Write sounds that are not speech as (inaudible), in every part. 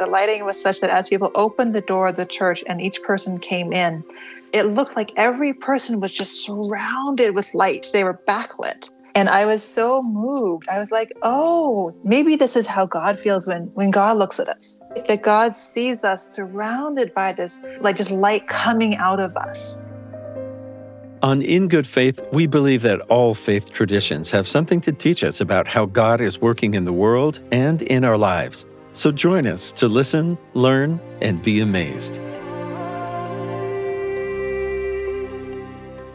The lighting was such that as people opened the door of the church and each person came in, it looked like every person was just surrounded with light. They were backlit. And I was so moved. I was like, oh, maybe this is how God feels when, when God looks at us. That God sees us surrounded by this, like just light coming out of us. On In Good Faith, we believe that all faith traditions have something to teach us about how God is working in the world and in our lives. So join us to listen, learn, and be amazed.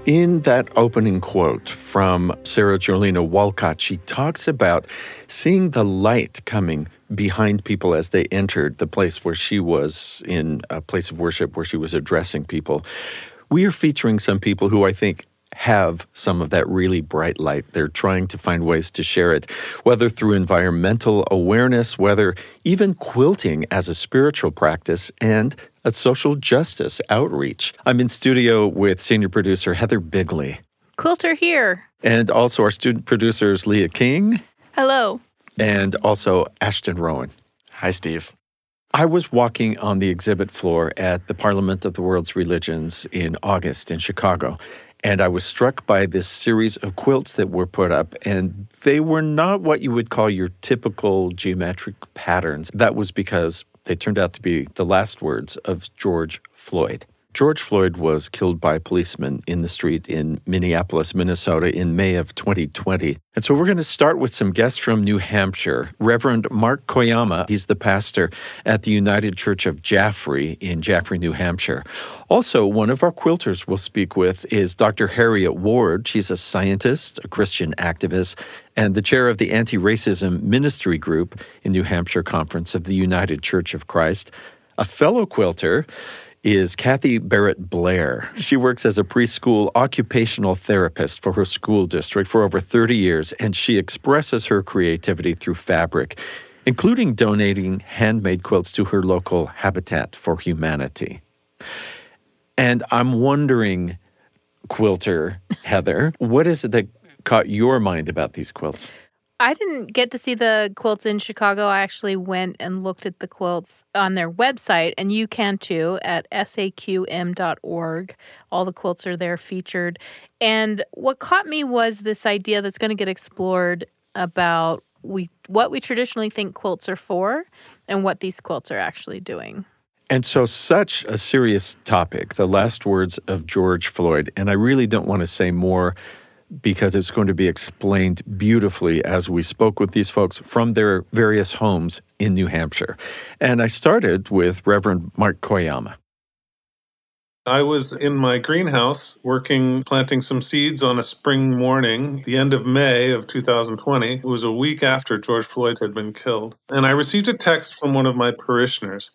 In that opening quote from Sarah Jolena Walcott, she talks about seeing the light coming behind people as they entered the place where she was in a place of worship where she was addressing people. We are featuring some people who I think have some of that really bright light. They're trying to find ways to share it, whether through environmental awareness, whether even quilting as a spiritual practice, and a social justice outreach. I'm in studio with senior producer Heather Bigley. Quilter here. And also our student producers Leah King. Hello. And also Ashton Rowan. Hi, Steve. I was walking on the exhibit floor at the Parliament of the World's Religions in August in Chicago, and I was struck by this series of quilts that were put up, and they were not what you would call your typical geometric patterns. That was because they turned out to be the last words of George Floyd. George Floyd was killed by policemen in the street in Minneapolis, Minnesota in May of 2020. And so we're going to start with some guests from New Hampshire. Reverend Mark Koyama, he's the pastor at the United Church of Jaffrey in Jaffrey, New Hampshire. Also, one of our quilters we'll speak with is Dr. Harriet Ward. She's a scientist, a Christian activist, and the chair of the Anti Racism Ministry Group in New Hampshire Conference of the United Church of Christ. A fellow quilter, is Kathy Barrett Blair. She works as a preschool occupational therapist for her school district for over 30 years, and she expresses her creativity through fabric, including donating handmade quilts to her local Habitat for Humanity. And I'm wondering, quilter Heather, what is it that caught your mind about these quilts? I didn't get to see the quilts in Chicago. I actually went and looked at the quilts on their website, and you can too at saqm.org. All the quilts are there featured. And what caught me was this idea that's going to get explored about we what we traditionally think quilts are for and what these quilts are actually doing. And so, such a serious topic, the last words of George Floyd. And I really don't want to say more because it's going to be explained beautifully as we spoke with these folks from their various homes in New Hampshire. And I started with Reverend Mark Koyama. I was in my greenhouse working, planting some seeds on a spring morning, the end of May of 2020. It was a week after George Floyd had been killed. And I received a text from one of my parishioners,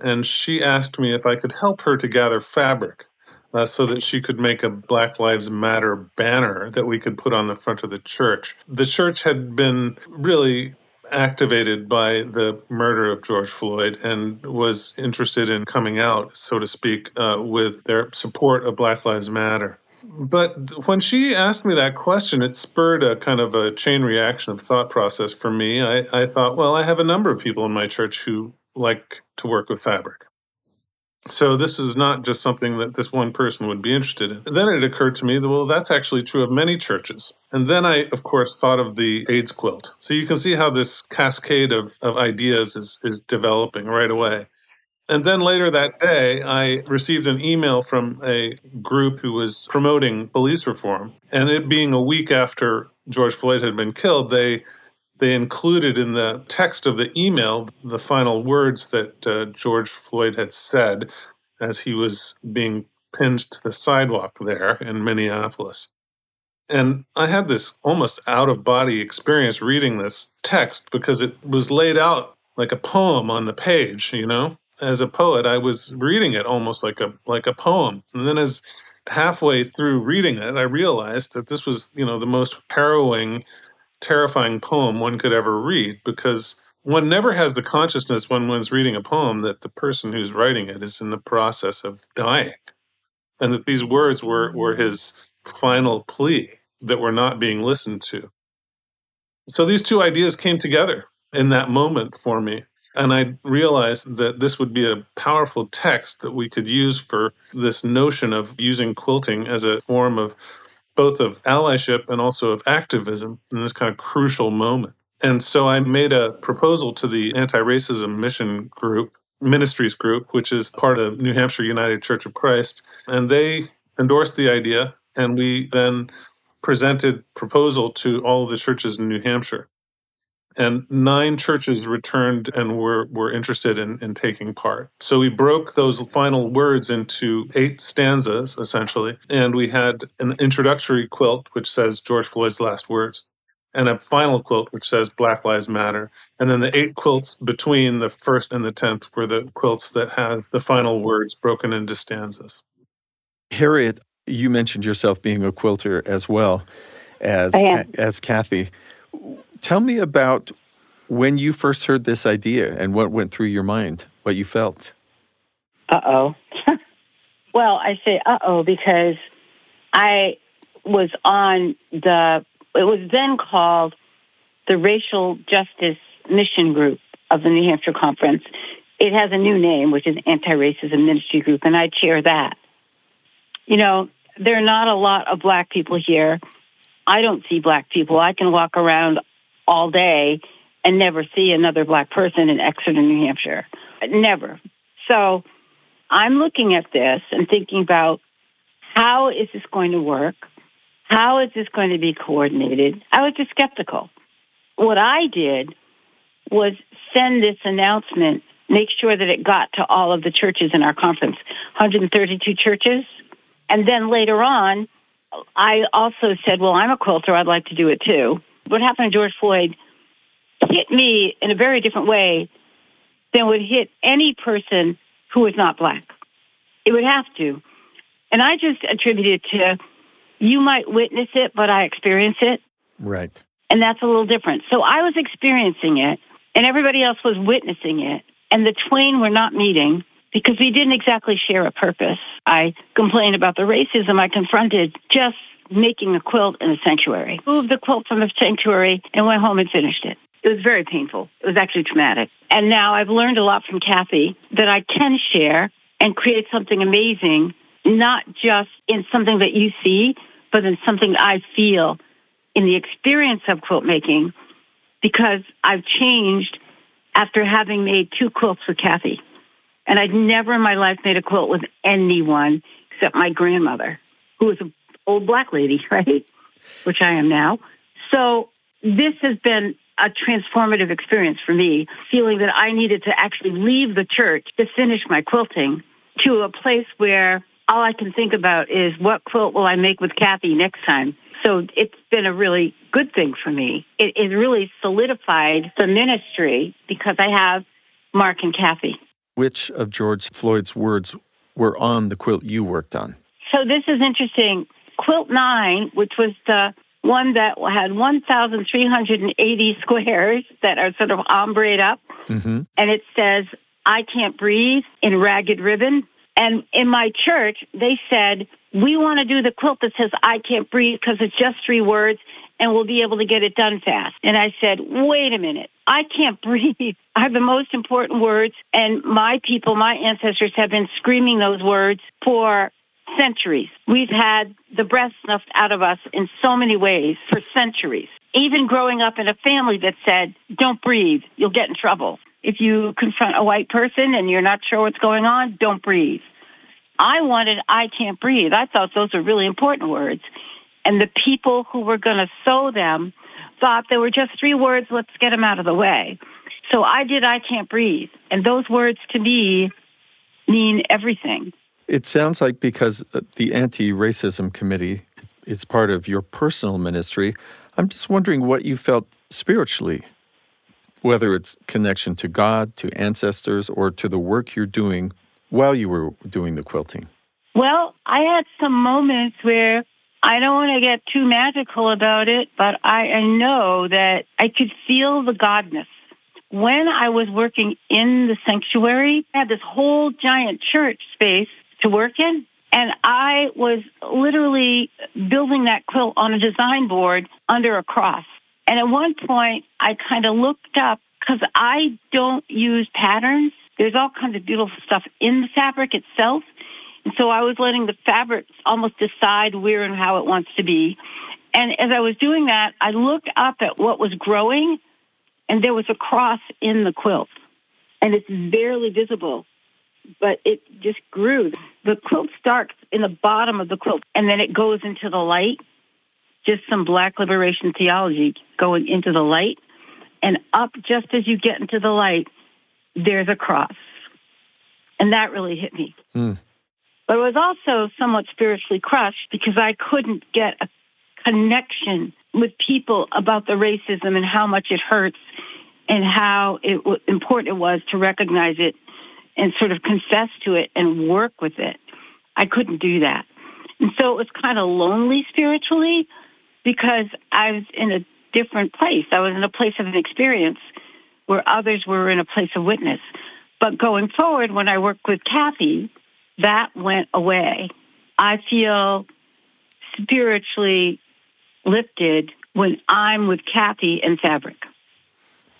and she asked me if I could help her to gather fabric uh, so that she could make a Black Lives Matter banner that we could put on the front of the church. The church had been really activated by the murder of George Floyd and was interested in coming out, so to speak, uh, with their support of Black Lives Matter. But when she asked me that question, it spurred a kind of a chain reaction of thought process for me. I, I thought, well, I have a number of people in my church who like to work with fabric. So this is not just something that this one person would be interested in. Then it occurred to me that, well, that's actually true of many churches. And then I, of course, thought of the AIDS quilt. So you can see how this cascade of, of ideas is, is developing right away. And then later that day, I received an email from a group who was promoting police reform. And it being a week after George Floyd had been killed, they they included in the text of the email the final words that uh, George Floyd had said as he was being pinned to the sidewalk there in Minneapolis. And I had this almost out of body experience reading this text because it was laid out like a poem on the page, you know? As a poet, I was reading it almost like a like a poem. And then as halfway through reading it, I realized that this was, you know, the most harrowing terrifying poem one could ever read because one never has the consciousness when one's reading a poem that the person who's writing it is in the process of dying and that these words were, were his final plea that were not being listened to. So these two ideas came together in that moment for me. And I realized that this would be a powerful text that we could use for this notion of using quilting as a form of both of allyship and also of activism in this kind of crucial moment. And so I made a proposal to the anti racism mission group, ministries group, which is part of New Hampshire United Church of Christ. And they endorsed the idea. And we then presented proposal to all of the churches in New Hampshire and nine churches returned and were, were interested in, in taking part. So we broke those final words into eight stanzas, essentially, and we had an introductory quilt which says George Floyd's last words, and a final quilt which says Black Lives Matter. And then the eight quilts between the first and the tenth were the quilts that had the final words broken into stanzas. Harriet, you mentioned yourself being a quilter as well as as Kathy. Tell me about when you first heard this idea and what went through your mind, what you felt. Uh oh. (laughs) well, I say uh oh because I was on the, it was then called the Racial Justice Mission Group of the New Hampshire Conference. It has a new name, which is Anti Racism Ministry Group, and I chair that. You know, there are not a lot of black people here. I don't see black people. I can walk around all day and never see another black person in Exeter, New Hampshire. Never. So I'm looking at this and thinking about how is this going to work? How is this going to be coordinated? I was just skeptical. What I did was send this announcement, make sure that it got to all of the churches in our conference, 132 churches. And then later on, I also said, well, I'm a quilter. I'd like to do it too what happened to George Floyd hit me in a very different way than would hit any person who was not black. It would have to. And I just attribute it to you might witness it, but I experience it. Right. And that's a little different. So I was experiencing it, and everybody else was witnessing it, and the twain were not meeting because we didn't exactly share a purpose. I complained about the racism I confronted just making a quilt in a sanctuary. Moved the quilt from the sanctuary and went home and finished it. It was very painful. It was actually traumatic. And now I've learned a lot from Kathy that I can share and create something amazing, not just in something that you see, but in something I feel in the experience of quilt making because I've changed after having made two quilts with Kathy. And I'd never in my life made a quilt with anyone except my grandmother, who was a old black lady, (laughs) right? Which I am now. So this has been a transformative experience for me, feeling that I needed to actually leave the church to finish my quilting to a place where all I can think about is what quilt will I make with Kathy next time. So it's been a really good thing for me. It, it really solidified the ministry because I have Mark and Kathy. Which of George Floyd's words were on the quilt you worked on? So this is interesting. Quilt 9, which was the one that had 1,380 (laughs) squares that are sort of ombreed up. Mm-hmm. And it says, I can't breathe in ragged ribbon. And in my church, they said, we want to do the quilt that says, I can't breathe because it's just three words and we'll be able to get it done fast. And I said, wait a minute. I can't (laughs) breathe are the most important words. And my people, my ancestors have been screaming those words for centuries. We've had the breath snuffed out of us in so many ways for centuries. Even growing up in a family that said, don't breathe, you'll get in trouble. If you confront a white person and you're not sure what's going on, don't breathe. I wanted, I can't breathe. I thought those were really important words. And the people who were going to sew them thought there were just three words, let's get them out of the way. So I did, I can't breathe. And those words to me mean everything. It sounds like because uh, the anti racism committee is part of your personal ministry, I'm just wondering what you felt spiritually, whether it's connection to God, to ancestors, or to the work you're doing while you were doing the quilting. Well, I had some moments where I don't want to get too magical about it, but I, know that I could feel the godness. When I was working in the sanctuary, I had this whole giant church space to work in. And I was literally building that quilt on a design board under a cross. And at one point, I kind of looked up because I don't use patterns. There's all kinds of beautiful stuff in the fabric itself. And so I was letting the fabric almost decide where and how it wants to be. And as I was doing that, I looked up at what was growing, and there was a cross in the quilt. And it's barely visible, but it just grew. The quilt starts in the bottom of the quilt, and then it goes into the light. Just some black liberation theology going into the light. And up just as you get into the light, there's a cross. And that really hit me. Mm. But I was also somewhat spiritually crushed because I couldn't get a connection with people about the racism and how much it hurts and how it, important it was to recognize it and sort of confess to it and work with it. I couldn't do that. And so it was kind of lonely spiritually because I was in a different place. I was in a place of an experience where others were in a place of witness. But going forward, when I work with Kathy, that went away. I feel spiritually lifted when I'm with Kathy and fabric.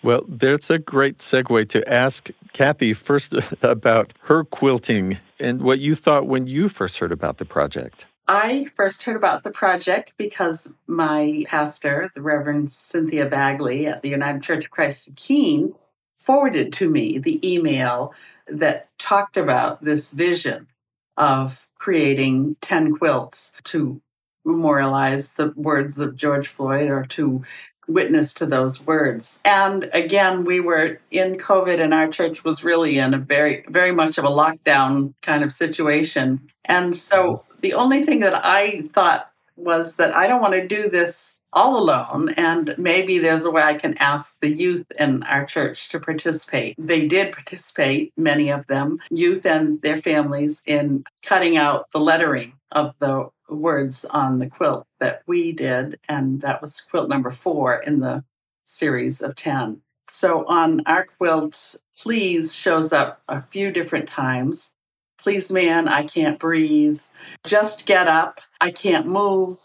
Well, that's a great segue to ask Kathy first (laughs) about her quilting and what you thought when you first heard about the project. I first heard about the project because my pastor, the Reverend Cynthia Bagley at the United Church of Christ in Keene, forwarded to me the email that talked about this vision of creating 10 quilts to memorialize the words of George Floyd or to witness to those words. And again, we were in COVID and our church was really in a very, very much of a lockdown kind of situation. And so the only thing that I thought was that I don't want to do this all alone, and maybe there's a way I can ask the youth in our church to participate. They did participate, many of them, youth and their families, in cutting out the lettering of the words on the quilt that we did, and that was quilt number four in the series of 10. So on our quilt, please shows up a few different times. Please, man, I can't breathe. Just get up. I can't move.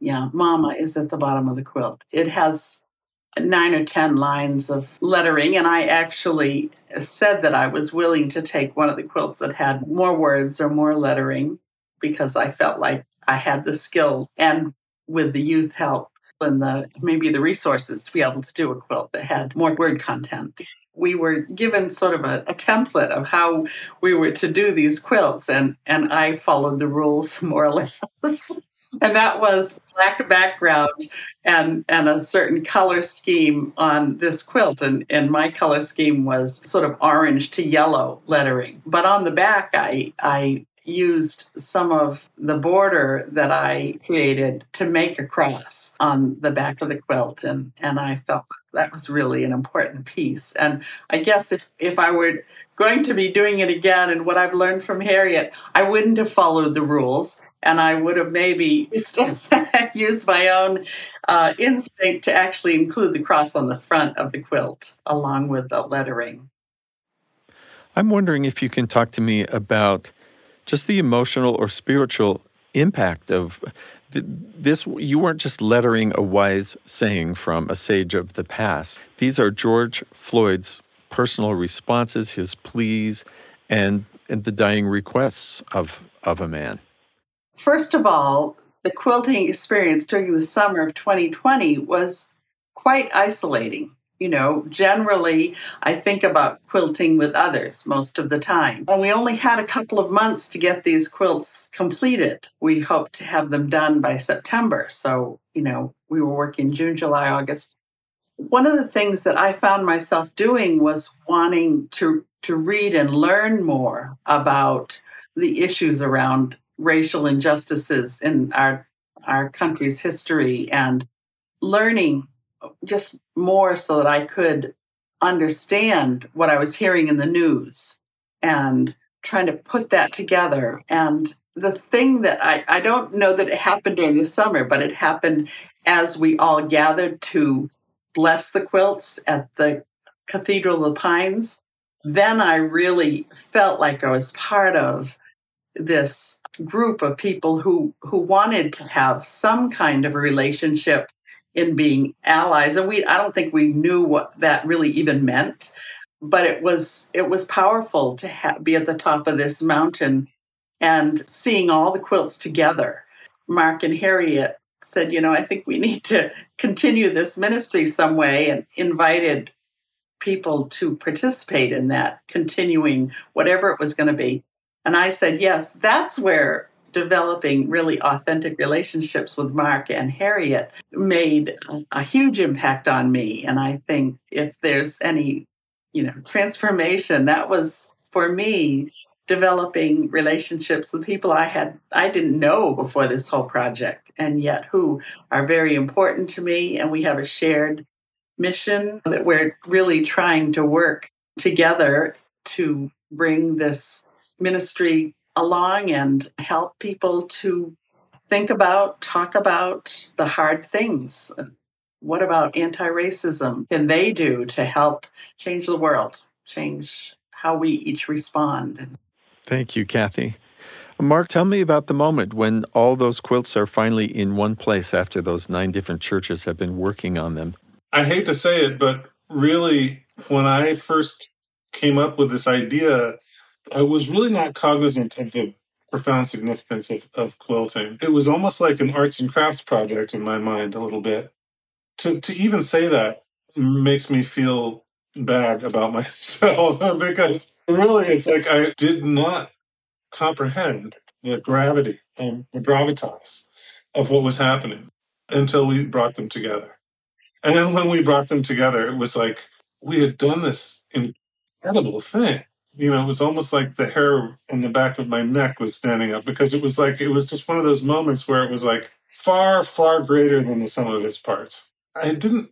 Yeah, Mama is at the bottom of the quilt. It has nine or 10 lines of lettering, and I actually said that I was willing to take one of the quilts that had more words or more lettering because I felt like I had the skill and with the youth help and the maybe the resources to be able to do a quilt that had more word content. We were given sort of a, a template of how we were to do these quilts, and and I followed the rules (laughs) more or less. and that was black background and and a certain color scheme on this quilt and and my color scheme was sort of orange to yellow lettering but on the back i i used some of the border that I created to make a cross on the back of the quilt and and I felt that was really an important piece and I guess if if I were going to be doing it again and what I've learned from Harriet I wouldn't have followed the rules and I would have maybe used (laughs) my own uh, instinct to actually include the cross on the front of the quilt along with the lettering. I'm wondering if you can talk to me about just the emotional or spiritual impact of this you weren't just lettering a wise saying from a sage of the past. These are george floyd's personal responses his pleas and and the dying requests of of a man. First of all the quilting experience during the summer of 2020 was quite isolating you know, generally, I think about quilting with others most of the time. And we only had a couple of months to get these quilts completed. We hoped to have them done by September. So, you know, we were working June, July, August. One of the things that I found myself doing was wanting to, to read and learn more about the issues around racial injustices in our, our country's history and learning just more so that I could understand what I was hearing in the news and trying to put that together. And the thing that I, I don't know that it happened during the summer, but it happened as we all gathered to bless the quilts at the Cathedral of the Pines. Then I really felt like I was part of this group of people who who wanted to have some kind of a relationship in being allies. And we I don't think we knew what that really even meant, but it was it was powerful to ha- be at the top of this mountain and seeing all the quilts together. Mark and Harriet said, you know, I think we need to continue this ministry some way and invited people to participate in that continuing whatever it was going to be. And I said, yes, that's where developing really authentic relationships with Mark and Harriet made a, huge impact on me. And I think if there's any, you know, transformation, that was for me developing relationships with people I had I didn't know before this whole project and yet who are very important to me and we have a shared mission that we're really trying to work together to bring this ministry along and help people to think about, talk about the hard things. What about anti racism can they do to help change the world, change how we each respond? Thank you, Kathy. Mark, tell me about the moment when all those quilts are finally in one place after those nine different churches have been working on them. I hate to say it, but really, when I first came up with this idea, I was really not cognizant of the profound significance of, of quilting. It was almost like an arts and crafts project in my mind, a little bit. To, to even say that makes me feel bad about (laughs) myself (laughs) because really it's like I did not comprehend the gravity and the gravitas of what was happening until we brought them together. And then when we brought them together, it was like we had done this incredible thing you know, it was almost like the hair in the back of my neck was standing up because it was like, it was just one of those moments where it was like far, far greater than the sum of its parts. I didn't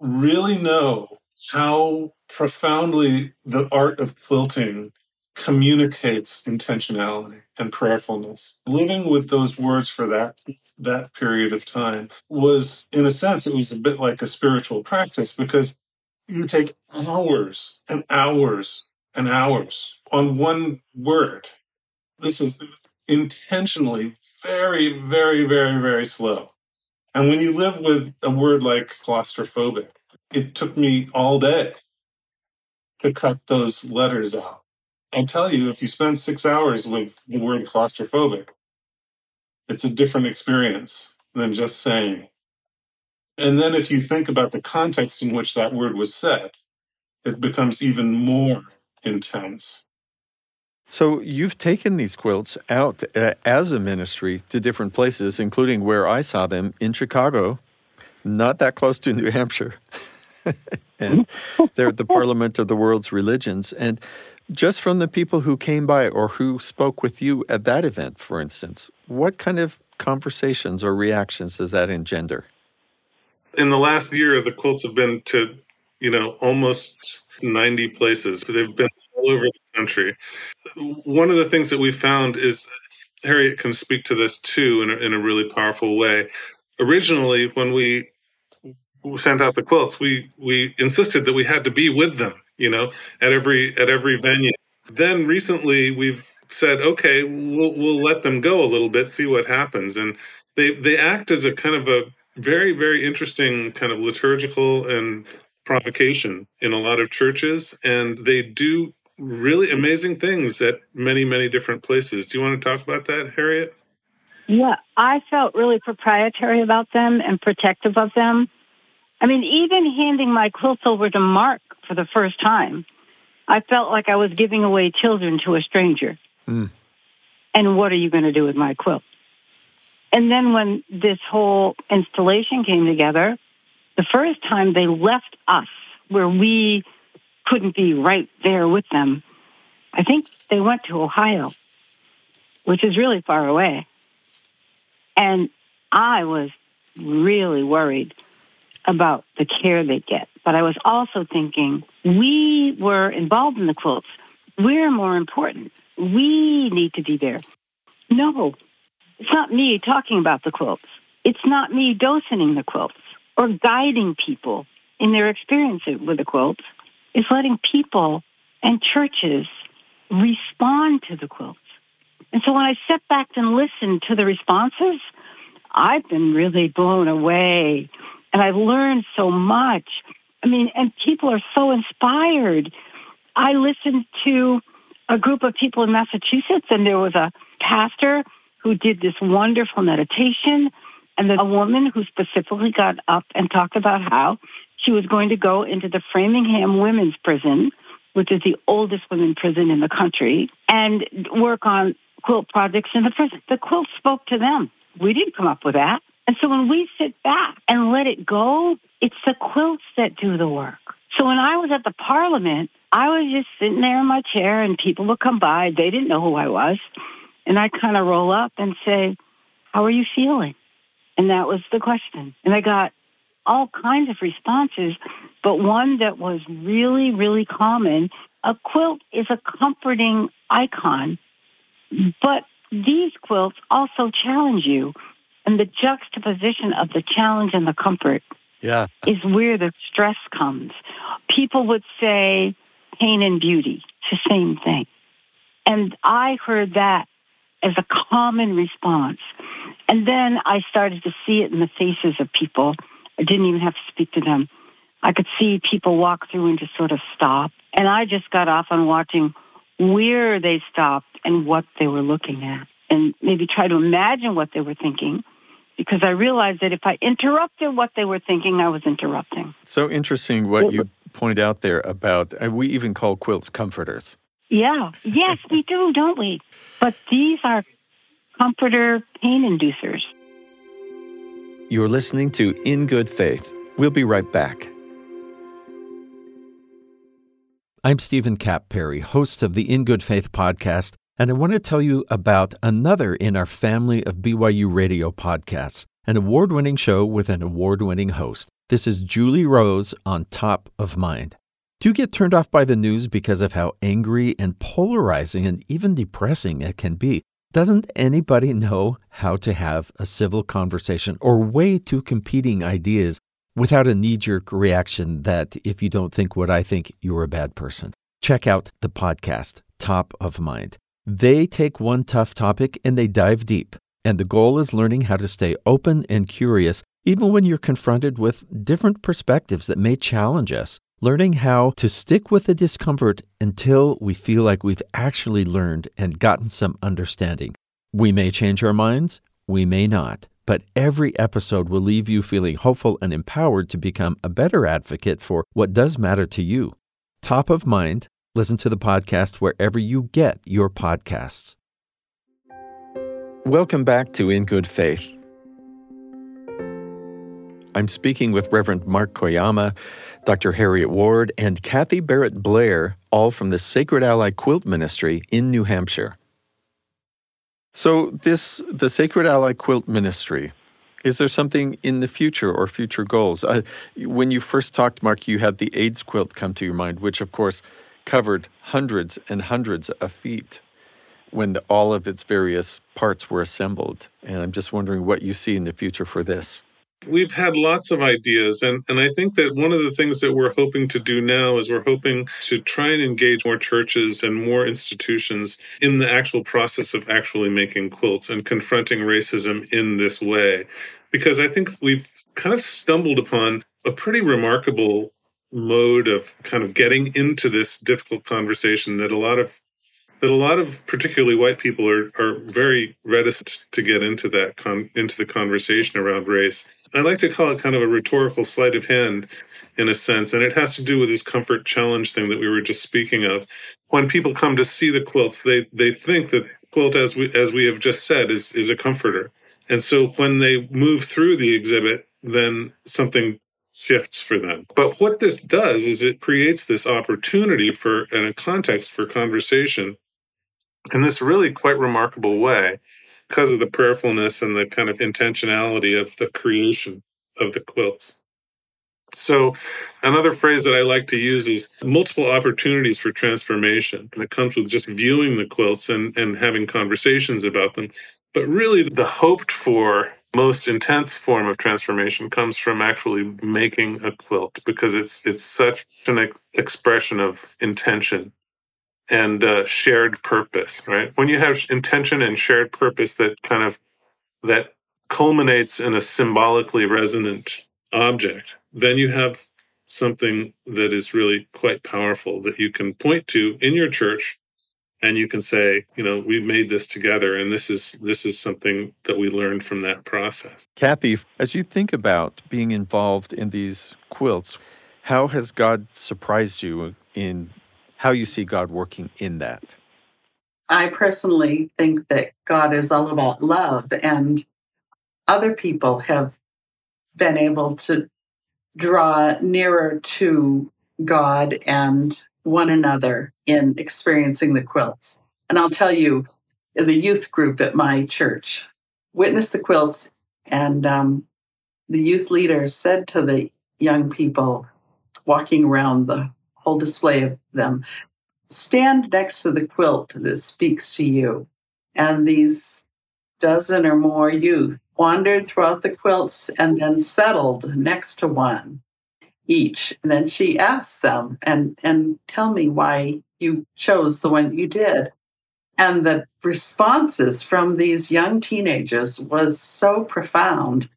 really know how profoundly the art of quilting communicates intentionality and prayerfulness. Living with those words for that that period of time was in a sense it was a bit like a spiritual practice because you take hours and hours and hours on one word. This is intentionally very, very, very, very slow. And when you live with a word like claustrophobic, it took me all day to cut those letters out. I tell you, if you spend six hours with the word claustrophobic, it's a different experience than just saying. And then if you think about the context in which that word was said, it becomes even more intense. So you've taken these quilts out uh, as a ministry to different places, including where I saw them in Chicago, not that close to (laughs) New Hampshire. (laughs) and they're at the (laughs) Parliament of the World's Religions. And just from the people who came by or who spoke with you at that event, for instance, what kind of conversations or reactions does that engender? In the last year, the quilts have been to, you know, almost 90 places. They've been all over the country. One of the things that we found is Harriet can speak to this too in a, in a really powerful way. Originally, when we sent out the quilts, we we insisted that we had to be with them, you know, at every at every venue. Then recently, we've said, okay, we'll we'll let them go a little bit, see what happens, and they they act as a kind of a very very interesting kind of liturgical and provocation in a lot of churches, and they do really amazing things at many, many different places. Do you want to talk about that, Harriet? Yeah, I felt really proprietary about them and protective of them. I mean, even handing my quilts over to Mark for the first time, I felt like I was giving away children to a stranger. Mm. And what are you going to do with my quilt? And then when this whole installation came together, the first time they left us where we couldn't be right there with them, I think they went to Ohio, which is really far away. And I was really worried about the care they get. But I was also thinking we were involved in the quilts. We're more important. We need to be there. No, it's not me talking about the quilts. It's not me docening the quilts or guiding people in their experience with the quilts is letting people and churches respond to the quilts. And so when I step back and listen to the responses, I've been really blown away and I've learned so much. I mean, and people are so inspired. I listened to a group of people in Massachusetts, and there was a pastor who did this wonderful meditation, and a woman who specifically got up and talked about how she was going to go into the Framingham Women's Prison, which is the oldest women's prison in the country, and work on quilt projects in the prison. The quilt spoke to them. We didn't come up with that. And so when we sit back and let it go, it's the quilts that do the work. So when I was at the parliament, I was just sitting there in my chair and people would come by. They didn't know who I was. And I'd kind of roll up and say, How are you feeling? And that was the question. And I got all kinds of responses, but one that was really, really common a quilt is a comforting icon, but these quilts also challenge you. And the juxtaposition of the challenge and the comfort yeah. is where the stress comes. People would say pain and beauty, it's the same thing. And I heard that as a common response. And then I started to see it in the faces of people. I didn't even have to speak to them. I could see people walk through and just sort of stop. And I just got off on watching where they stopped and what they were looking at and maybe try to imagine what they were thinking because I realized that if I interrupted what they were thinking, I was interrupting. So interesting what you point out there about, uh, we even call quilts comforters. Yeah, yes, we do, don't we? But these are comforter pain inducers. You're listening to In Good Faith. We'll be right back. I'm Stephen Kapp Perry, host of the In Good Faith podcast, and I want to tell you about another in our family of BYU radio podcasts, an award winning show with an award winning host. This is Julie Rose on Top of Mind. Do you get turned off by the news because of how angry and polarizing and even depressing it can be? Doesn't anybody know how to have a civil conversation or weigh two competing ideas without a knee jerk reaction that if you don't think what I think, you're a bad person? Check out the podcast, Top of Mind. They take one tough topic and they dive deep. And the goal is learning how to stay open and curious, even when you're confronted with different perspectives that may challenge us. Learning how to stick with the discomfort until we feel like we've actually learned and gotten some understanding. We may change our minds, we may not, but every episode will leave you feeling hopeful and empowered to become a better advocate for what does matter to you. Top of mind Listen to the podcast wherever you get your podcasts. Welcome back to In Good Faith. I'm speaking with Reverend Mark Koyama, Dr. Harriet Ward, and Kathy Barrett Blair, all from the Sacred Ally Quilt Ministry in New Hampshire. So, this the Sacred Ally Quilt Ministry. Is there something in the future or future goals? Uh, when you first talked, Mark, you had the AIDS quilt come to your mind, which, of course, covered hundreds and hundreds of feet when the, all of its various parts were assembled. And I'm just wondering what you see in the future for this. We've had lots of ideas, and, and I think that one of the things that we're hoping to do now is we're hoping to try and engage more churches and more institutions in the actual process of actually making quilts and confronting racism in this way. Because I think we've kind of stumbled upon a pretty remarkable mode of kind of getting into this difficult conversation that a lot of that a lot of particularly white people are are very reticent to get into that con, into the conversation around race. I like to call it kind of a rhetorical sleight of hand in a sense and it has to do with this comfort challenge thing that we were just speaking of. When people come to see the quilts, they they think that quilt as we as we have just said is is a comforter. And so when they move through the exhibit, then something shifts for them. But what this does is it creates this opportunity for and a context for conversation in this really quite remarkable way because of the prayerfulness and the kind of intentionality of the creation of the quilts. So, another phrase that I like to use is multiple opportunities for transformation. And it comes with just viewing the quilts and, and having conversations about them. But really, the hoped for most intense form of transformation comes from actually making a quilt because it's it's such an ex- expression of intention and uh, shared purpose right? When you have intention and shared purpose that kind of that culminates in a symbolically resonant object, then you have something that is really quite powerful that you can point to in your church and you can say you know we made this together and this is this is something that we learned from that process. Kathy as you think about being involved in these quilts how has god surprised you in how you see god working in that i personally think that god is all about love and other people have been able to draw nearer to God and one another in experiencing the quilts. And I'll tell you, the youth group at my church witnessed the quilts, and um, the youth leader said to the young people walking around the whole display of them, stand next to the quilt that speaks to you. And these dozen or more youth wandered throughout the quilts and then settled next to one each. And then she asked them, and, and tell me why you chose the one you did. And the responses from these young teenagers was so profound.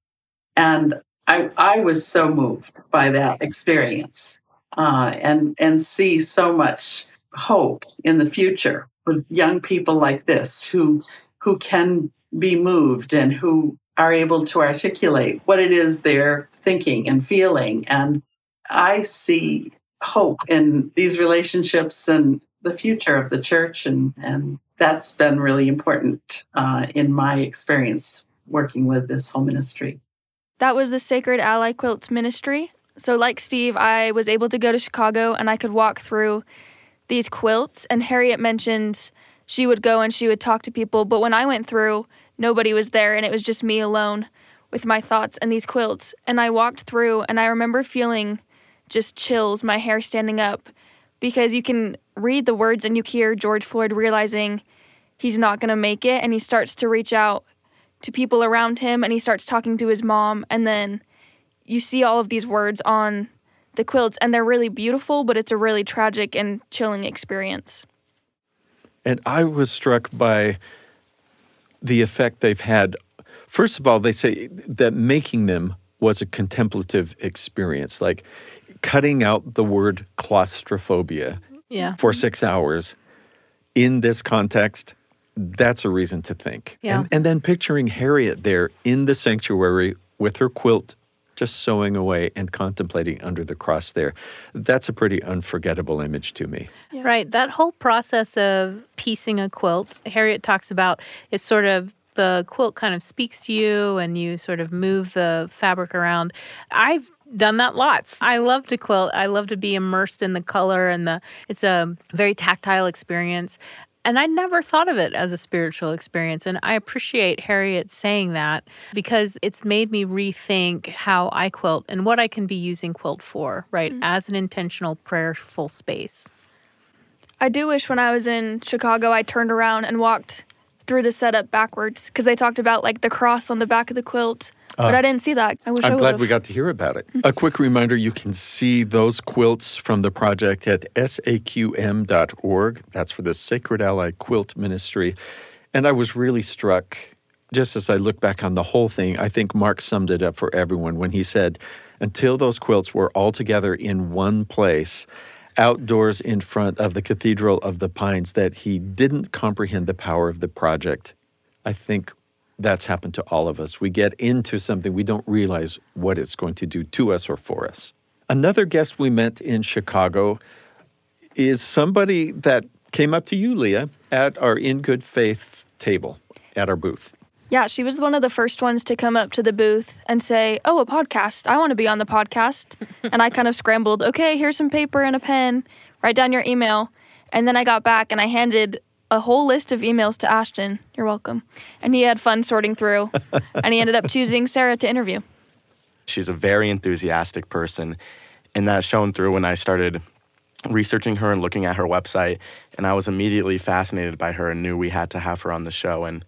And I, I was so moved by that experience uh, and, and see so much hope in the future with young people like this who, who can be moved and who are able to articulate what it is they're thinking and feeling. And I see hope in these relationships and the future of the church. And, and that's been really important uh, in my experience working with this whole ministry. That was the Sacred Ally Quilts Ministry. So, like Steve, I was able to go to Chicago and I could walk through these quilts. And Harriet mentioned she would go and she would talk to people. But when I went through, nobody was there and it was just me alone with my thoughts and these quilts. And I walked through and I remember feeling just chills, my hair standing up, because you can read the words and you hear George Floyd realizing he's not going to make it and he starts to reach out to people around him and he starts talking to his mom and then you see all of these words on the quilts and they're really beautiful but it's a really tragic and chilling experience and i was struck by the effect they've had. First of all, they say that making them was a contemplative experience, like cutting out the word claustrophobia yeah. for six hours in this context. That's a reason to think. Yeah. And, and then picturing Harriet there in the sanctuary with her quilt just sewing away and contemplating under the cross there. That's a pretty unforgettable image to me. Yeah. Right. That whole process of piecing a quilt, Harriet talks about it's sort of the quilt kind of speaks to you and you sort of move the fabric around. I've done that lots. I love to quilt. I love to be immersed in the color and the it's a very tactile experience. And I never thought of it as a spiritual experience. And I appreciate Harriet saying that because it's made me rethink how I quilt and what I can be using quilt for, right? Mm-hmm. As an intentional, prayerful space. I do wish when I was in Chicago, I turned around and walked through the setup backwards because they talked about like the cross on the back of the quilt Uh, but I didn't see that. I wish I'm I glad we got to hear about it. A quick reminder you can see those quilts from the project at saqm.org. That's for the Sacred Ally Quilt Ministry. And I was really struck, just as I look back on the whole thing, I think Mark summed it up for everyone when he said, until those quilts were all together in one place, outdoors in front of the Cathedral of the Pines, that he didn't comprehend the power of the project. I think that's happened to all of us. We get into something, we don't realize what it's going to do to us or for us. Another guest we met in Chicago is somebody that came up to you, Leah, at our In Good Faith table at our booth. Yeah, she was one of the first ones to come up to the booth and say, Oh, a podcast. I want to be on the podcast. (laughs) and I kind of scrambled, Okay, here's some paper and a pen. Write down your email. And then I got back and I handed a whole list of emails to Ashton. You're welcome. And he had fun sorting through, (laughs) and he ended up choosing Sarah to interview. She's a very enthusiastic person, and that shone through when I started researching her and looking at her website. And I was immediately fascinated by her and knew we had to have her on the show. And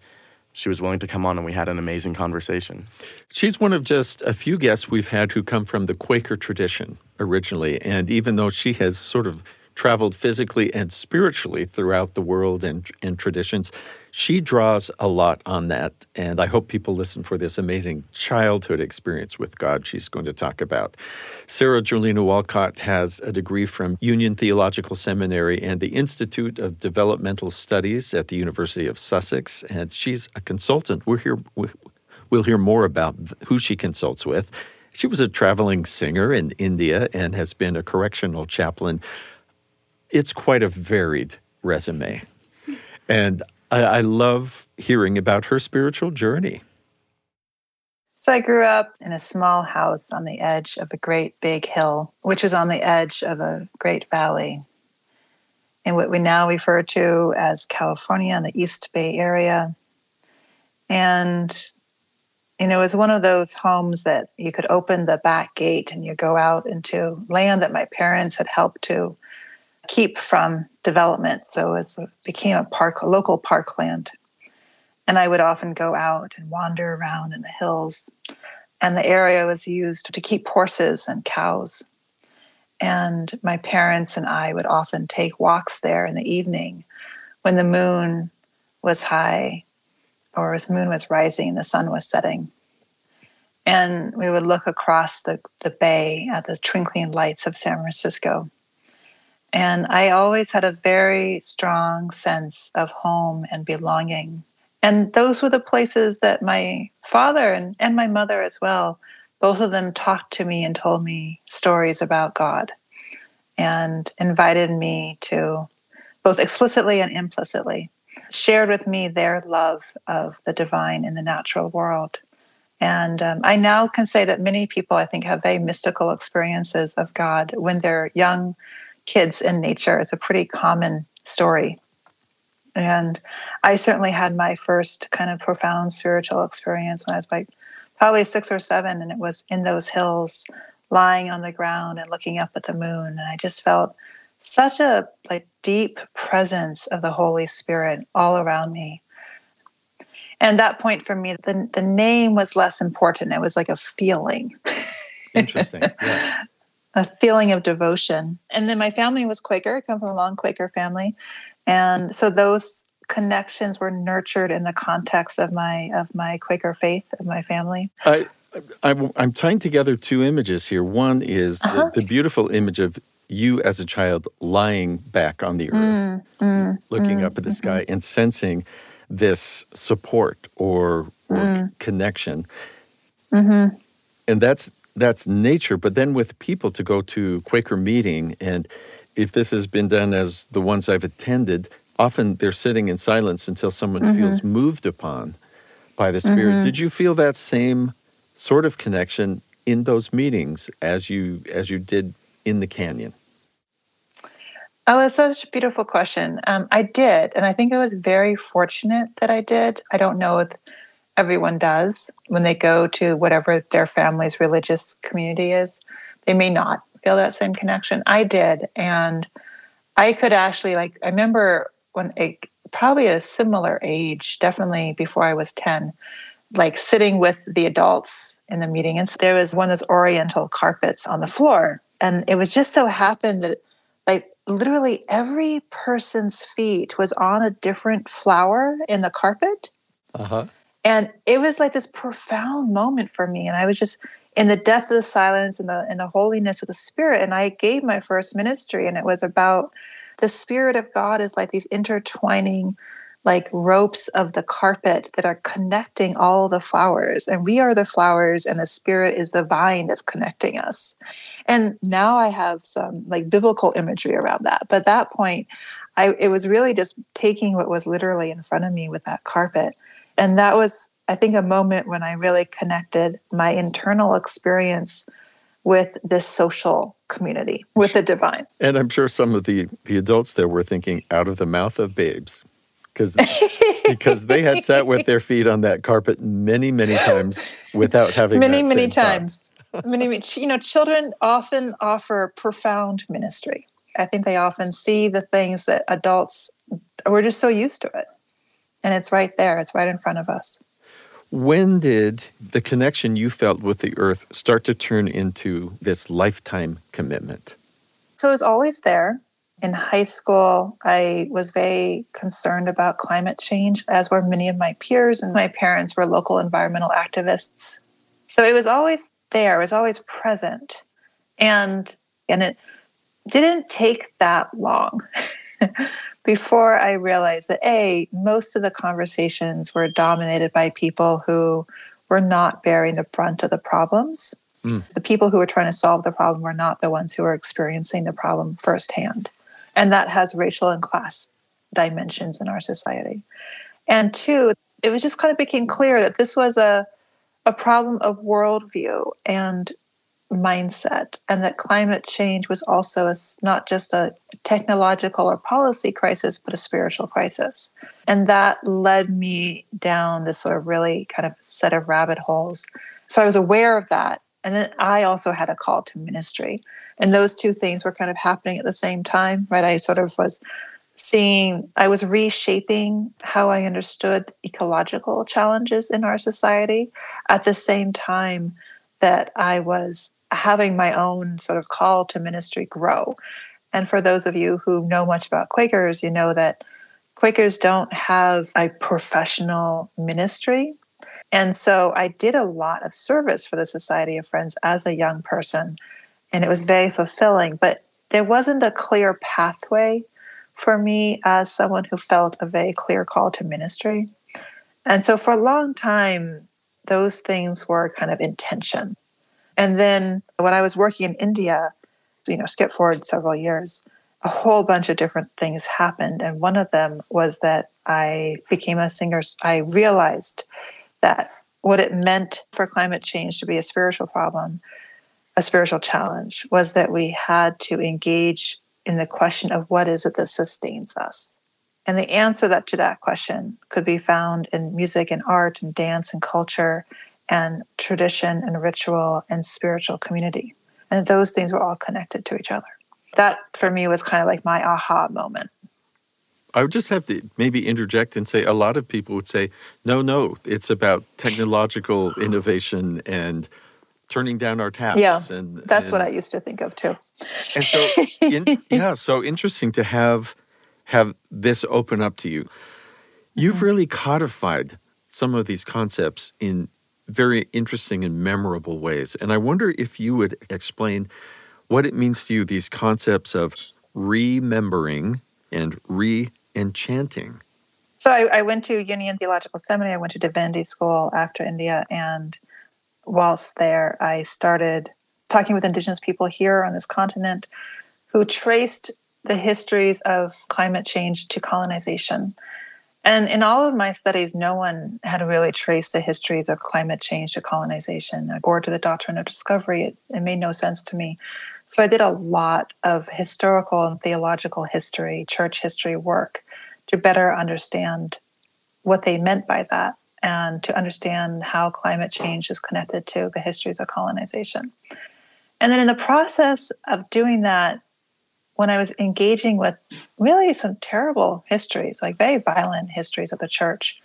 she was willing to come on, and we had an amazing conversation. She's one of just a few guests we've had who come from the Quaker tradition originally. And even though she has sort of traveled physically and spiritually throughout the world and, and traditions. She draws a lot on that, and I hope people listen for this amazing childhood experience with God she's going to talk about. Sarah Jolena Walcott has a degree from Union Theological Seminary and the Institute of Developmental Studies at the University of Sussex, and she's a consultant. We're here. We'll hear more about who she consults with. She was a traveling singer in India and has been a correctional chaplain. It's quite a varied resume. And I, I love hearing about her spiritual journey. So I grew up in a small house on the edge of a great big hill, which was on the edge of a great valley in what we now refer to as California in the East Bay Area. And, you know, it was one of those homes that you could open the back gate and you go out into land that my parents had helped to keep from development. So it became a park, a local parkland. And I would often go out and wander around in the hills. And the area was used to keep horses and cows. And my parents and I would often take walks there in the evening when the moon was high or as moon was rising and the sun was setting. And we would look across the, the bay at the twinkling lights of San Francisco and I always had a very strong sense of home and belonging. And those were the places that my father and, and my mother as well, both of them talked to me and told me stories about God and invited me to both explicitly and implicitly shared with me their love of the divine in the natural world. And um, I now can say that many people, I think, have very mystical experiences of God when they're young kids in nature. It's a pretty common story. And I certainly had my first kind of profound spiritual experience when I was like probably six or seven, and it was in those hills, lying on the ground and looking up at the moon. And I just felt such a like deep presence of the Holy Spirit all around me. And that point for me, the, the name was less important. It was like a feeling. Interesting. Yeah (laughs) a feeling of devotion. And then my family was Quaker. I come from a long Quaker family, and so those connections were nurtured in the context of my of my Quaker faith of my family. I, I am tying together two images here. One is uh-huh. the, the, beautiful image of you as a child lying back on the earth, mm, mm, looking mm, up at the mm-hmm. sky and sensing this support or, or mm. connection. Mm-hmm. And that's that's nature. But then with people to go to Quaker meeting, and if this has been done as the ones I've attended, often they're sitting in silence until someone mm-hmm. feels moved upon by the Spirit. Mm-hmm. Did you feel that same sort of connection in those meetings as you as you did in the canyon? Oh, it's such a beautiful question. Um, I did, and I think I was very fortunate that I did. I don't know if everyone does when they go to whatever their family's religious community is. They may not feel that same connection. I did. And I could actually, like, I remember when a, probably a similar age, definitely before I was 10, like sitting with the adults in the meeting. And so there was one of those oriental carpets on the floor. And it was just so happened that, like, literally every person's feet was on a different flower in the carpet. Uh huh. And it was like this profound moment for me. And I was just in the depth of the silence and the in the holiness of the spirit. And I gave my first ministry, and it was about the spirit of God is like these intertwining like ropes of the carpet that are connecting all the flowers and we are the flowers and the spirit is the vine that's connecting us and now i have some like biblical imagery around that but at that point i it was really just taking what was literally in front of me with that carpet and that was, I think, a moment when I really connected my internal experience with this social community, with the divine. And I'm sure some of the, the adults there were thinking, out of the mouth of babes. Because (laughs) because they had sat with their feet on that carpet many many times without having many many times many you know children often offer profound ministry i think they often see the things that adults we're just so used to it and it's right there, it's right in front of us. When did the connection you felt with the earth start to turn into this lifetime commitment? So it was always there. in high school, I was very concerned about climate change, as were many of my peers, and my parents were local environmental activists. So it was always there, it was always present. And and it didn't take that long (laughs) (laughs) before I realized that A, most of the conversations were dominated by people who were not bearing the brunt of the problems. Mm. The people who were trying to solve the problem were not the ones who were experiencing the problem firsthand. And that has racial and class dimensions in our society. And two, it was just kind of became clear that this was a, a problem of worldview and mindset, and that climate change was also a, not just a technological or policy crisis, but a spiritual crisis. And that led me down this sort of really kind of set of rabbit holes. So I was aware of that. And then I also had a call to ministry. And those two things were kind of happening at the same time, right? I sort of was seeing, I was reshaping how I understood ecological challenges in our society at the same time that I was having my own sort of call to ministry grow. And for those of you who know much about Quakers, you know that Quakers don't have a professional ministry. And so I did a lot of service for the Society of Friends as a young person, and it was very fulfilling. But there wasn't a clear pathway for me as someone who felt a very clear call to ministry. And so for a long time, those things were kind of intention. And then when I was working in India, you know, skip forward several years, a whole bunch of different things happened. And one of them was that I became a singer. I realized that what it meant for climate change to be a spiritual problem, a spiritual challenge, was that we had to engage in the question of what is it that sustains us. And the answer that to that question could be found in music and art and dance and culture and tradition and ritual and spiritual community. And those things were all connected to each other. That for me was kind of like my aha moment. I would just have to maybe interject and say a lot of people would say, no, no, it's about technological (sighs) innovation and turning down our taps. Yeah, and that's and, what I used to think of too. And so, in, (laughs) yeah, so interesting to have have this open up to you. You've mm-hmm. really codified some of these concepts in very interesting and memorable ways. And I wonder if you would explain what it means to you, these concepts of remembering and re enchanting. So I, I, went to Union Theological Seminary. I went to divinity school after India. And whilst there, I started talking with Indigenous people here on this continent who traced the histories of climate change to colonization. And in all of my studies, no one had really traced the histories of climate change to colonization or to the doctrine of discovery. It, it, made no sense to me. So I did a lot of historical and theological history, church history work to better understand what they meant by that and to understand how climate change is connected to the histories of colonization. And then in the process of doing that, when I was engaging with really some terrible histories, like very violent histories of the church,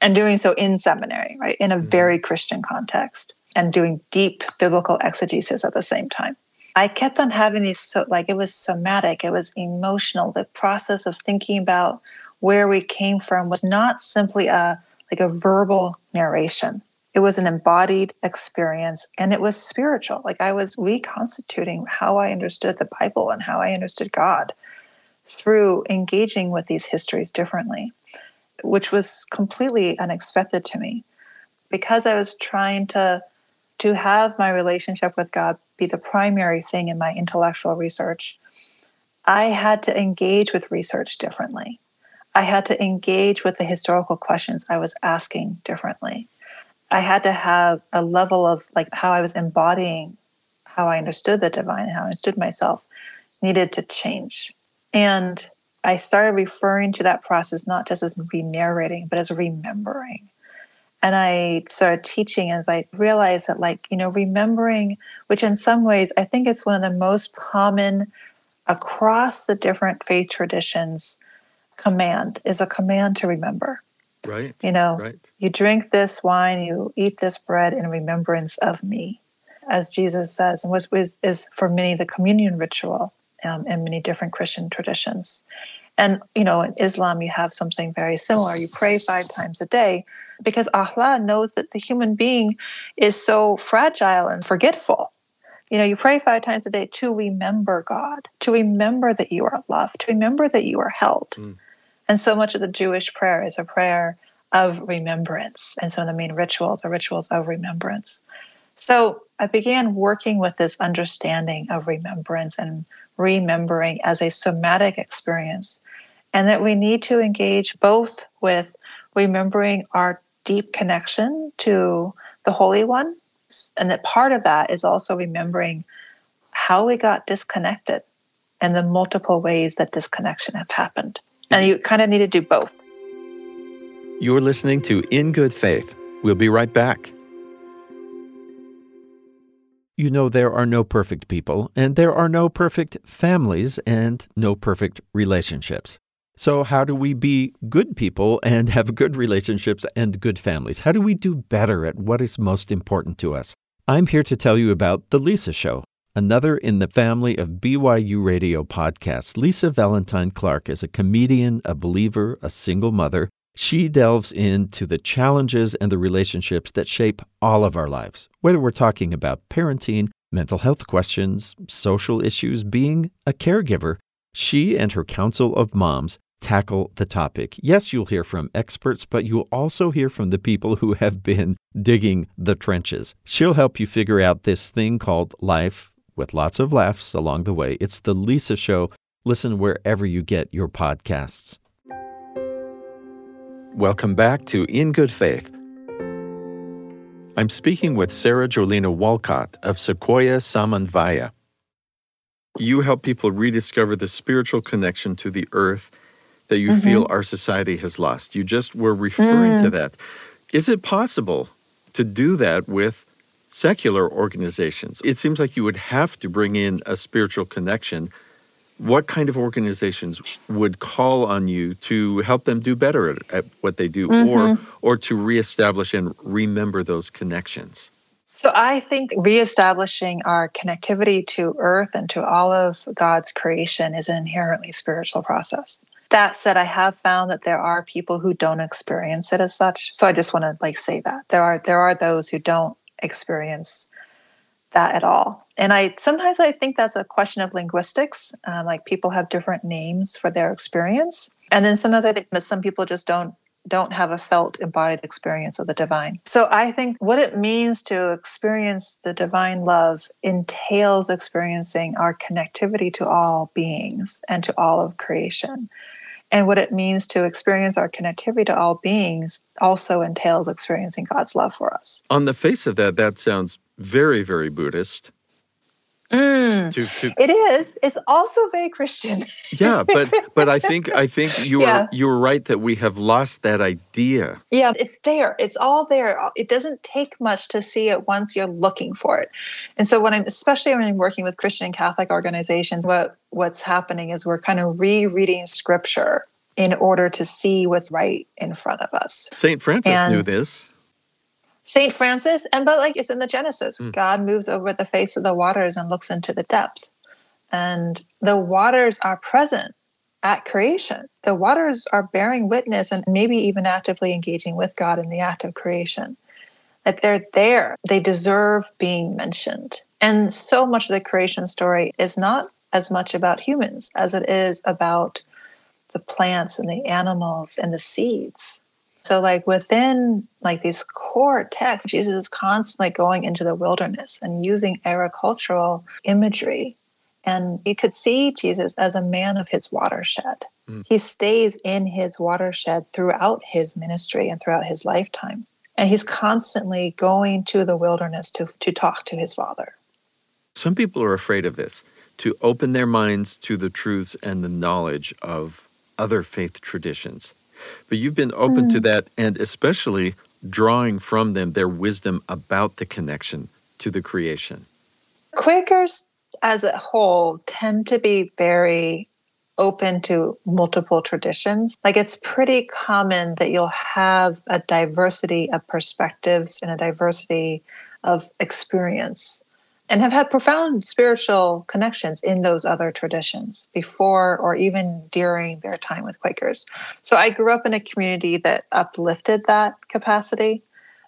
and doing so in seminary, right, in a mm-hmm. very Christian context, and doing deep biblical exegesis at the same time. I kept on having these so like it was somatic, it was emotional. The process of thinking about where we came from was not simply a like a verbal narration it was an embodied experience and it was spiritual. Like I was reconstituting how I understood the Bible and how I understood God through engaging with these histories differently, which was completely unexpected to me because I was trying to to have my relationship with God be the primary thing in my intellectual research. I had to engage with research differently. I had to engage with the historical questions I was asking differently. I had to have a level of like how I was embodying how I understood the divine, how I understood myself, needed to change. And I started referring to that process not just as re narrating, but as remembering. And I started teaching as I realized that, like, you know, remembering, which in some ways I think it's one of the most common across the different faith traditions command, is a command to remember. Right. You know, right. you drink this wine, you eat this bread in remembrance of me, as Jesus says, and which is, is for many the communion ritual. um, in many different Christian traditions. And, you know, in Islam, you have something very similar. You pray five times a day because Allah knows that the human being is so fragile and forgetful. You know, you pray five times a day to remember God, to remember that you are loved, to remember that you are held. Mm. And so much of the Jewish prayer is a prayer of remembrance. And of the main rituals are rituals of remembrance. So I began working with this understanding of remembrance and remembering as a somatic experience, and that we need to engage both with remembering our deep connection to the Holy One, and that part of that is also remembering how we got disconnected and the multiple ways that disconnection have happened. And you kind of need to do both. You're listening to In Good Faith. We'll be right back. You know, there are no perfect people, and there are no perfect families, and no perfect relationships. So, how do we be good people and (laughs) have good relationships and good families? How do we do better at what is most important to us? I'm here to tell you about The Lisa Show, another in the family of BYU radio podcasts. Lisa Valentine Clark is a comedian, a believer, a single mother. She delves into the challenges and the relationships that shape all of our lives, whether we're talking about parenting, mental health questions, social issues, being a caregiver. She and her council of moms tackle the topic. Yes, you'll hear from experts, but you'll also hear from the people who have been digging the trenches. She'll help you figure out this thing called life with lots of laughs along the way. It's The Lisa Show. Listen wherever you get your podcasts. Welcome back to In Good Faith. I'm speaking with Sara Jolena Wolcott of Sequoia Samanvaya. You help people rediscover the spiritual connection to the earth that you mm-hmm. feel our society has lost. You just were referring mm. to that. Is it possible to do that with secular organizations? It seems like you would have to bring in a spiritual connection. What kind of organizations would call on you to help them do better at, at what they do mm-hmm. or or to reestablish and remember those connections? So I think reestablishing our connectivity to earth and to all of God's creation is an inherently spiritual process. That said, I have found that there are people who don't experience it as such. So I just want to like say that there are there are those who don't experience that at all. And I sometimes I think that's a question of linguistics. Um, like people have different names for their experience, and then sometimes I think that some people just don't don't have a felt embodied experience of the divine. So I think what it means to experience the divine love entails experiencing our connectivity to all beings and to all of creation. And what it means to experience our connectivity to all beings also entails experiencing God's love for us. On the face of that, that sounds very, very Buddhist. Mm, to, to, it is. It's also very Christian. yeah, but but I think I think (laughs) you yeah. are you are right that we have lost that idea. Yeah, it's there. It's all there. It doesn't take much to see it once you're looking for it. And so when I'm especially when I'm working with Christian and Catholic organizations, what what's happening is we're kind of rereading scripture in order to see what's right in front of us. St. Francis and knew this. Saint Francis, and but like it's in the Genesis, mm. God moves over the face of the waters and looks into the depth. And the waters are present at creation. The waters are bearing witness and maybe even actively engaging with God in the act of creation. That they're there, they deserve being mentioned. And so much of the creation story is not as much about humans as it is about the plants and the animals and the seeds so like within like these core texts, Jesus is constantly going into the wilderness and using agricultural imagery. And you could see Jesus as a man of his watershed. Mm. He stays in his watershed throughout his ministry and throughout his lifetime. And he's constantly going to the wilderness to, to talk to his father. Some people are afraid of this, to open their minds to the truths and the knowledge of other faith traditions. But you've been open mm. to that and especially drawing from them their wisdom about the connection to the creation. Quakers as a whole tend to be very open to multiple traditions. Like it's pretty common that you'll have a diversity of perspectives and a diversity of experience and have had profound spiritual connections in those other traditions before or even during their time with Quakers. So I grew up in a community that uplifted that capacity.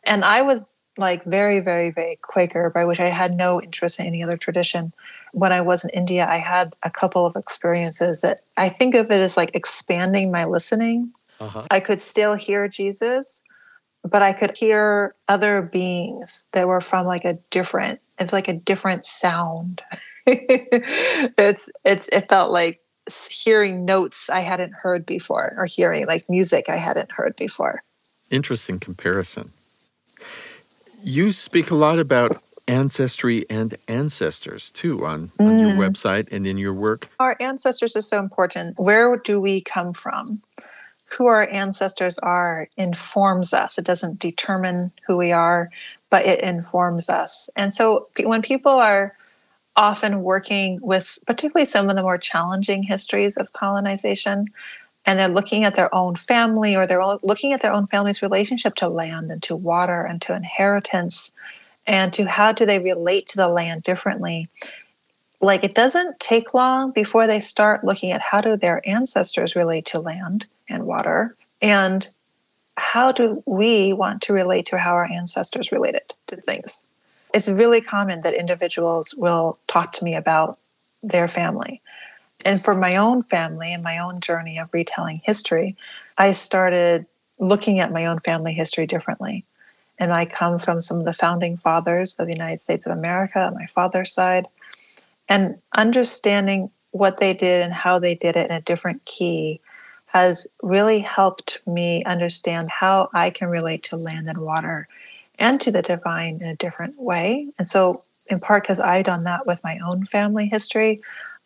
And I was like very, very, very Quaker, by which I had no interest in any other tradition. When I was in India, I had a couple of experiences that I think of it as like expanding my listening. Uh-huh. I could still hear Jesus, but I could hear other beings that were from like a different it's like a different sound. (laughs) it's it's it felt like hearing notes I hadn't heard before or hearing like music I hadn't heard before. Interesting comparison. You speak a lot about ancestry and ancestors too on, on mm. your website and in your work. Our ancestors are so important. Where do we come from? Who our ancestors are informs us. It doesn't determine who we are, but it informs us. And so when people are often working with particularly some of the more challenging histories of colonization, and they're looking at their own family or they're looking at their own family's relationship to land and to water and to inheritance and to how do they relate to the land differently like it doesn't take long before they start looking at how do their ancestors relate to land and water and how do we want to relate to how our ancestors related to things? It's really common that individuals will talk to me about their family. And for my own family and my own journey of retelling history, I started looking at my own family history differently. And I come from some of the founding fathers of the United States of America on my father's side. And understanding what they did and how they did it in a different key has really helped me understand how I can relate to land and water and to the divine in a different way. And so, in part because I've done that with my own family history,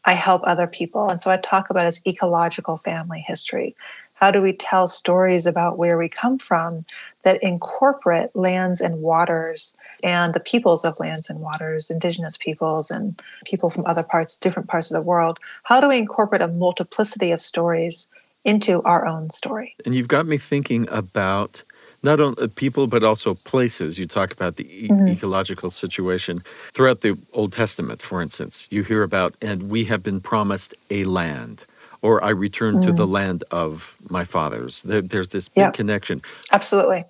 I help other people. And so, I talk about as ecological family history. How do we tell stories about where we come from that incorporate lands and waters and the peoples of lands and waters, indigenous peoples and people from other parts, different parts of the world? How do we incorporate a multiplicity of stories into our own story. And you've got me thinking about not only people, but also places. You talk about the e- mm-hmm. ecological situation. Throughout the Old Testament, for instance, you hear about, and we have been promised a land, or I return mm-hmm. to the mm. land of my fathers. There, there's this big yeah. connection. Absolutely.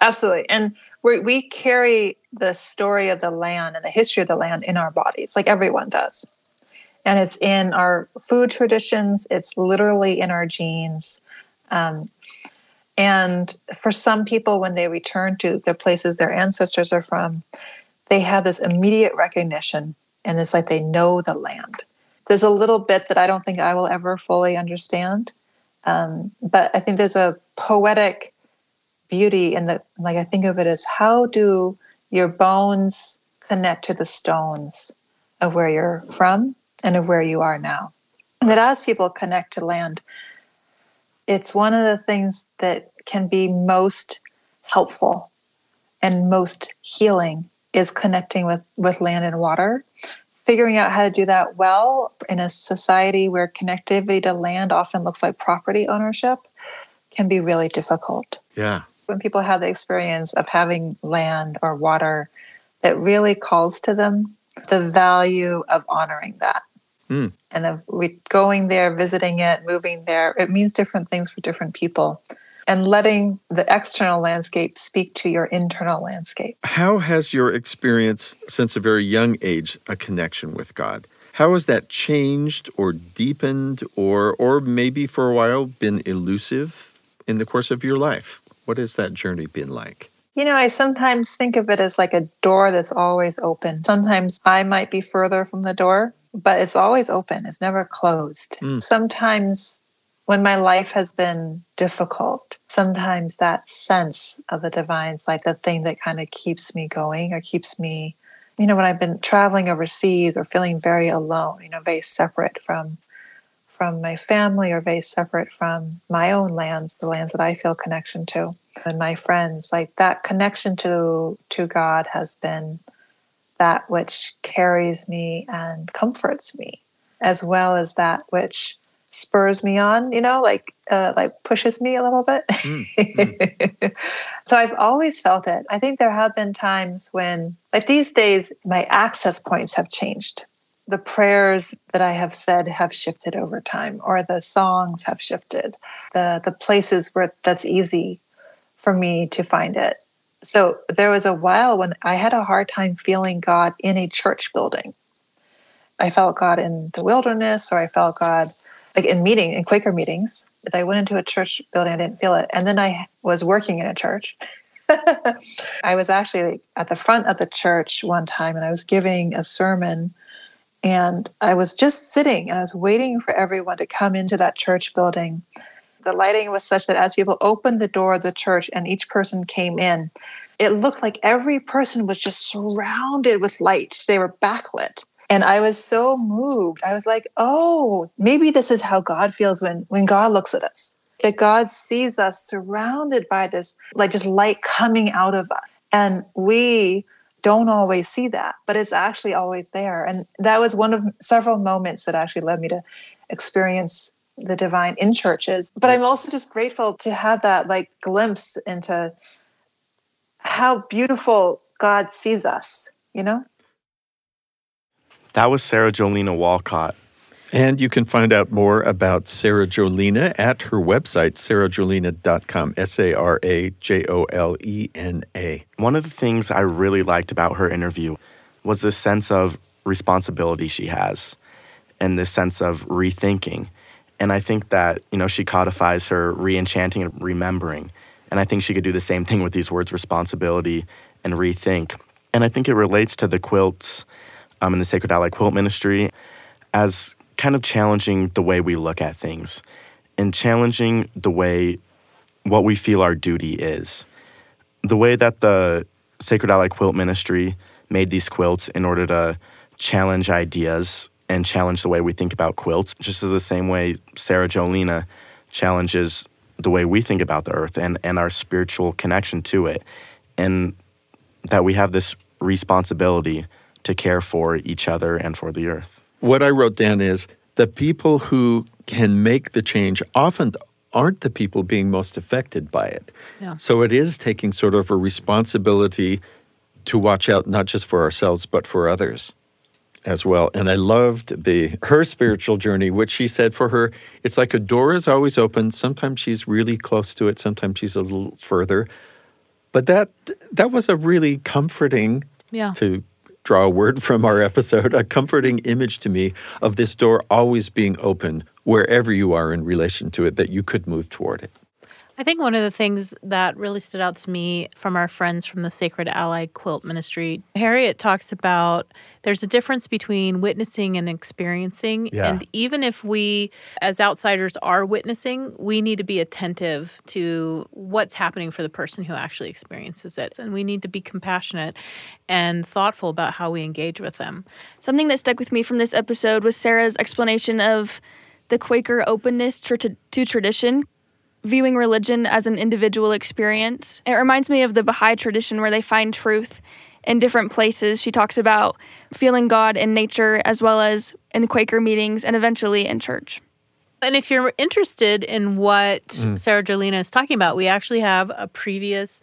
Absolutely. And we we carry the story of the land and the history of the land in our bodies, like everyone does and it's in our food traditions it's literally in our genes. Um, and for some people when they return to the places their ancestors are from they have this immediate recognition and it's like they know the land. There's a little bit that i don't think i will ever fully understand um, but i think there's a poetic beauty in the like i think of it as how do your bones connect to the stones of where you're from and of where you are now. And that as people connect to land, it's one of the things that can be most helpful and most healing is connecting with, with land and water. Figuring out how to do that well in a society where connectivity to land often looks like property ownership can be really difficult. Yeah. When people have the experience of having land or water that really calls to them, the value of honoring that Mm. And of we going there, visiting it, moving there, it means different things for different people. And letting the external landscape speak to your internal landscape. How has your experience since a very young age a connection with God? How has that changed or deepened or or maybe for a while been elusive in the course of your life? What has that journey been like? You know, I sometimes think of it as like a door that's always open. Sometimes I might be further from the door but it's always open, it's never closed. Mm. Sometimes when my life has been difficult, sometimes that sense of the divine is like the thing that kind of keeps me going or keeps me, you know, when I've been traveling overseas or feeling very alone, you know, very separate from from my family or very separate from my own lands, the lands that I feel connection to, and my friends, like that connection to to God has been that which carries me and comforts me, as well as that which spurs me on, you know, like uh, like pushes me a little bit. Mm-hmm. (laughs) so I've always felt it. I think there have been times when, like these days, my access points have changed. The prayers that I have said have shifted over time, or the songs have shifted. The the places where that's easy for me to find it. So there was a while when I had a hard time feeling God in a church building. I felt God in the wilderness, or I felt God like in meeting in Quaker meetings. If I went into a church building, I didn't feel it. And then I was working in a church. (laughs) I was actually at the front of the church one time and I was giving a sermon and I was just sitting and I was waiting for everyone to come into that church building. The lighting was such that as people opened the door of the church and each person came in, it looked like every person was just surrounded with light. They were backlit. And i was so moved. I was like oh maybe this is how god feels when when god looks at us that god sees us surrounded by this like just light coming out of us. And we don't always see that but it's actually always there. And that was one of several moments that actually led me to experience the divine in churches but i'm also just grateful to have that like glimpse into how beautiful god sees us you know that was Sara Jolena Wolcott. And you can find out more about Sara Jolena at her website, sarajolena.com, S A R A J O L E N A. One of the things I really liked about her interview was the sense of responsibility she has and this sense of rethinking. And I think that, you know, she codifies her re-enchanting and remembering. And I think she could do the same thing with these words responsibility and rethink. And I think it relates to the quilts um, in the Sacred Ally Quilt Ministry as kind of challenging the way we look at things and challenging the way what we feel our duty is. The way that the Sacred Ally Quilt Ministry made these quilts in order to challenge ideas and challenge the way we think about quilts, just as the same way Sara Jolena challenges the way we think about the earth and, and our spiritual connection to it. And that we have this responsibility to care for each other and for the earth. What I wrote down is the people who can make the change often aren't the people being most affected by it. Yeah. So it is taking sort of a responsibility to watch out not just for ourselves but for others as well. And I loved the her spiritual journey, which she said for her, it's like a door is always open. Sometimes she's really close to it, sometimes she's a little further. But that that was a really comforting yeah. to draw a word from our episode, a comforting image to me of this door always being open wherever you are in relation to it, that you could move toward it. I think one of the things that really stood out to me from our friends from the Sacred Ally Quilt Ministry, Harriet talks about there's a difference between witnessing and experiencing. Yeah. And even if we, as outsiders, are witnessing, we need to be attentive to what's happening for the person who actually experiences it. And we need to be compassionate and thoughtful about how we engage with them. Something that stuck with me from this episode was Sara's explanation of the Quaker openness to, to tradition viewing religion as an individual experience. It reminds me of the Baha'i tradition where they find truth in different places. She talks about feeling God in nature as well as in Quaker meetings and eventually in church. And if you're interested in what mm. Sara Jolena is talking about, we actually have a previous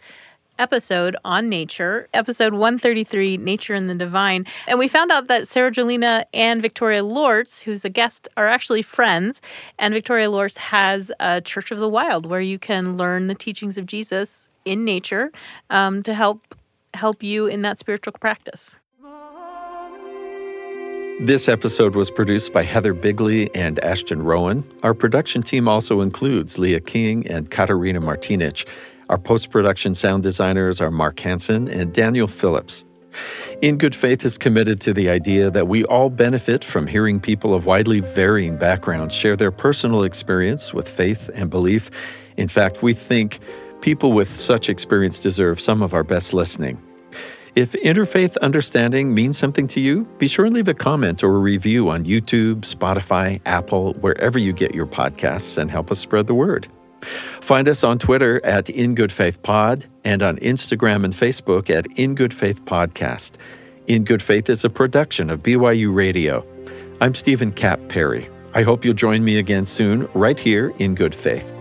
episode on nature, episode 133, Nature and the Divine. And we found out that Sara Jolena and Victoria Loorz, who's a guest, are actually friends. And Victoria Loorz has a Church of the Wild where you can learn the teachings of Jesus in nature um, to help help you in that spiritual practice. This episode was produced by Heather Bigley and Ashton Rowan. Our production team also includes Leah King and Katarina Martinich. Our post production sound designers are Mark Hansen and Daniel Phillips. In Good Faith is committed to the idea that we all benefit from hearing people of widely varying backgrounds share their personal experience with faith and belief. In fact, we think people with such experience deserve some of our best listening. If interfaith understanding means something to you, be sure and leave a comment or a review on YouTube, Spotify, Apple, wherever you get your podcasts, and help us spread the word. Find us on Twitter at In Good Faith Pod and on Instagram and Facebook at In Good Faith Podcast. In Good Faith is a production of BYU Radio. I'm Stephen Kapp Perry. I hope you'll join me again soon, right here in good faith.